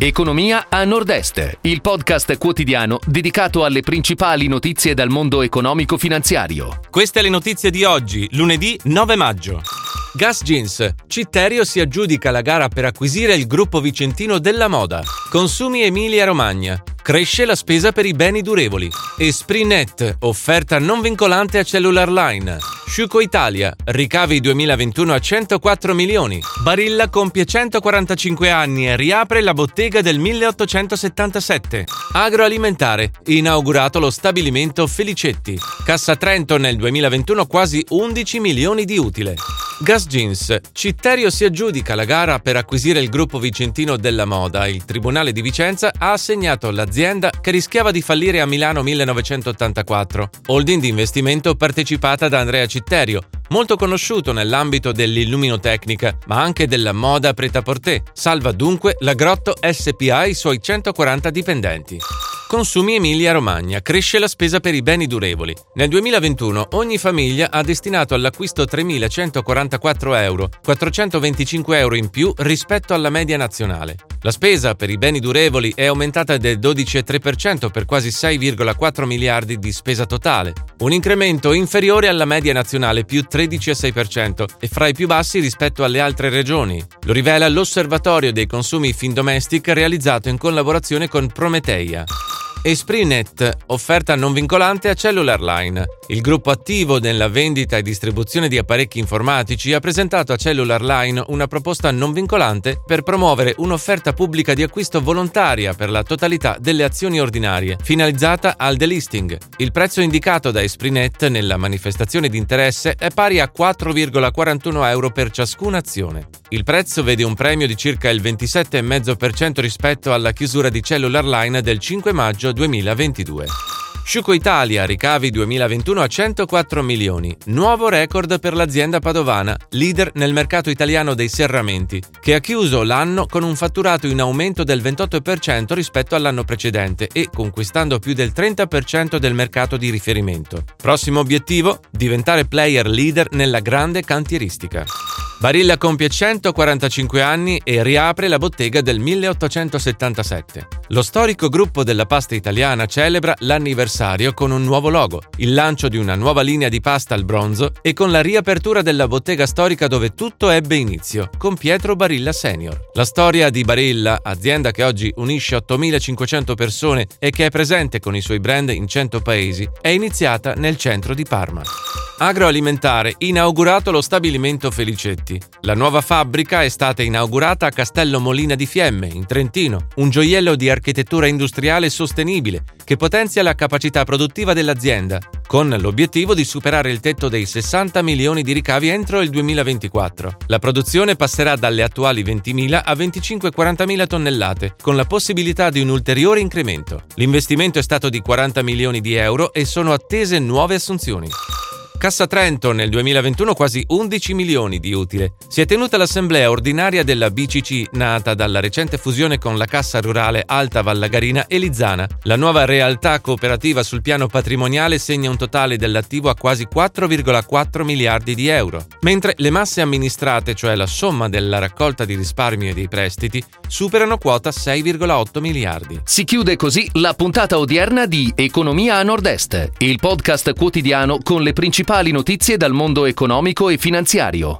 Economia a Nord-Est, il podcast quotidiano dedicato alle principali notizie dal mondo economico-finanziario. Queste le notizie di oggi, lunedì 9 maggio. Gas Jeans. Citterio si aggiudica la gara per acquisire il gruppo vicentino della moda. Consumi Emilia Romagna. Cresce la spesa per i beni durevoli. Esprinet, offerta non vincolante a Cellular Line. Sciuco Italia, ricavi 2021 a 104 milioni. Barilla compie 145 anni e riapre la bottega del 1877. Agroalimentare, inaugurato lo stabilimento Felicetti. Cassa Trento nel 2021 quasi 11 milioni di utile. Gas Jeans. Citterio si aggiudica la gara per acquisire il gruppo vicentino della moda. Il Tribunale di Vicenza ha assegnato l'azienda che rischiava di fallire a Milano 1984. Holding di investimento partecipata da Andrea Citterio, molto conosciuto nell'ambito dell'illuminotecnica, ma anche della moda pret-à-porter. Salva dunque la Grotto SPA e i suoi 140 dipendenti. Consumi Emilia-Romagna. Cresce la spesa per i beni durevoli. Nel 2021 ogni famiglia ha destinato all'acquisto 3.144 euro, 425 euro in più rispetto alla media nazionale. La spesa per i beni durevoli è aumentata del 12,3% per quasi 6,4 miliardi di spesa totale, un incremento inferiore alla media nazionale più 13,6% e fra i più bassi rispetto alle altre regioni. Lo rivela l'Osservatorio dei consumi Findomestic realizzato in collaborazione con Prometeia. Esprinet, offerta non vincolante a Cellular Line. Il gruppo attivo nella vendita e distribuzione di apparecchi informatici ha presentato a Cellular Line una proposta non vincolante per promuovere un'offerta pubblica di acquisto volontaria per la totalità delle azioni ordinarie, finalizzata al delisting. Il prezzo indicato da Esprinet nella manifestazione di interesse è pari a 4,41 euro per ciascuna azione. Il prezzo vede un premio di circa il 27,5% rispetto alla chiusura di Cellular Line del 5 maggio 2022. Sciuco Italia, ricavi 2021 a 104 milioni, nuovo record per l'azienda padovana, leader nel mercato italiano dei serramenti, che ha chiuso l'anno con un fatturato in aumento del 28% rispetto all'anno precedente e conquistando più del 30% del mercato di riferimento. Prossimo obiettivo? Diventare player leader nella grande cantieristica. Barilla compie 145 anni e riapre la bottega del 1877. Lo storico gruppo della pasta italiana celebra l'anniversario con un nuovo logo, il lancio di una nuova linea di pasta al bronzo e con la riapertura della bottega storica dove tutto ebbe inizio, con Pietro Barilla Senior. La storia di Barilla, azienda che oggi unisce 8500 persone e che è presente con i suoi brand in 100 paesi, è iniziata nel centro di Parma. Agroalimentare, inaugurato lo stabilimento Felicetti. La nuova fabbrica è stata inaugurata a Castello Molina di Fiemme, in Trentino, un gioiello di architettura industriale sostenibile che potenzia la capacità produttiva dell'azienda, con l'obiettivo di superare il tetto dei 60 milioni di ricavi entro il 2024. La produzione passerà dalle attuali 20.000 a 25-40.000 tonnellate, con la possibilità di un ulteriore incremento. L'investimento è stato di 40 milioni di euro e sono attese nuove assunzioni. Cassa Trento nel 2021 quasi 11 milioni di utile. Si è tenuta l'assemblea ordinaria della BCC nata dalla recente fusione con la Cassa Rurale Alta Vallagarina e Lizzana. La nuova realtà cooperativa sul piano patrimoniale segna un totale dell'attivo a quasi 4,4 miliardi di euro, mentre le masse amministrate, cioè la somma della raccolta di risparmio e dei prestiti, superano quota 6,8 miliardi. Si chiude così la puntata odierna di Economia a Nord-Est, il podcast quotidiano con le principali notizie dal mondo economico e finanziario.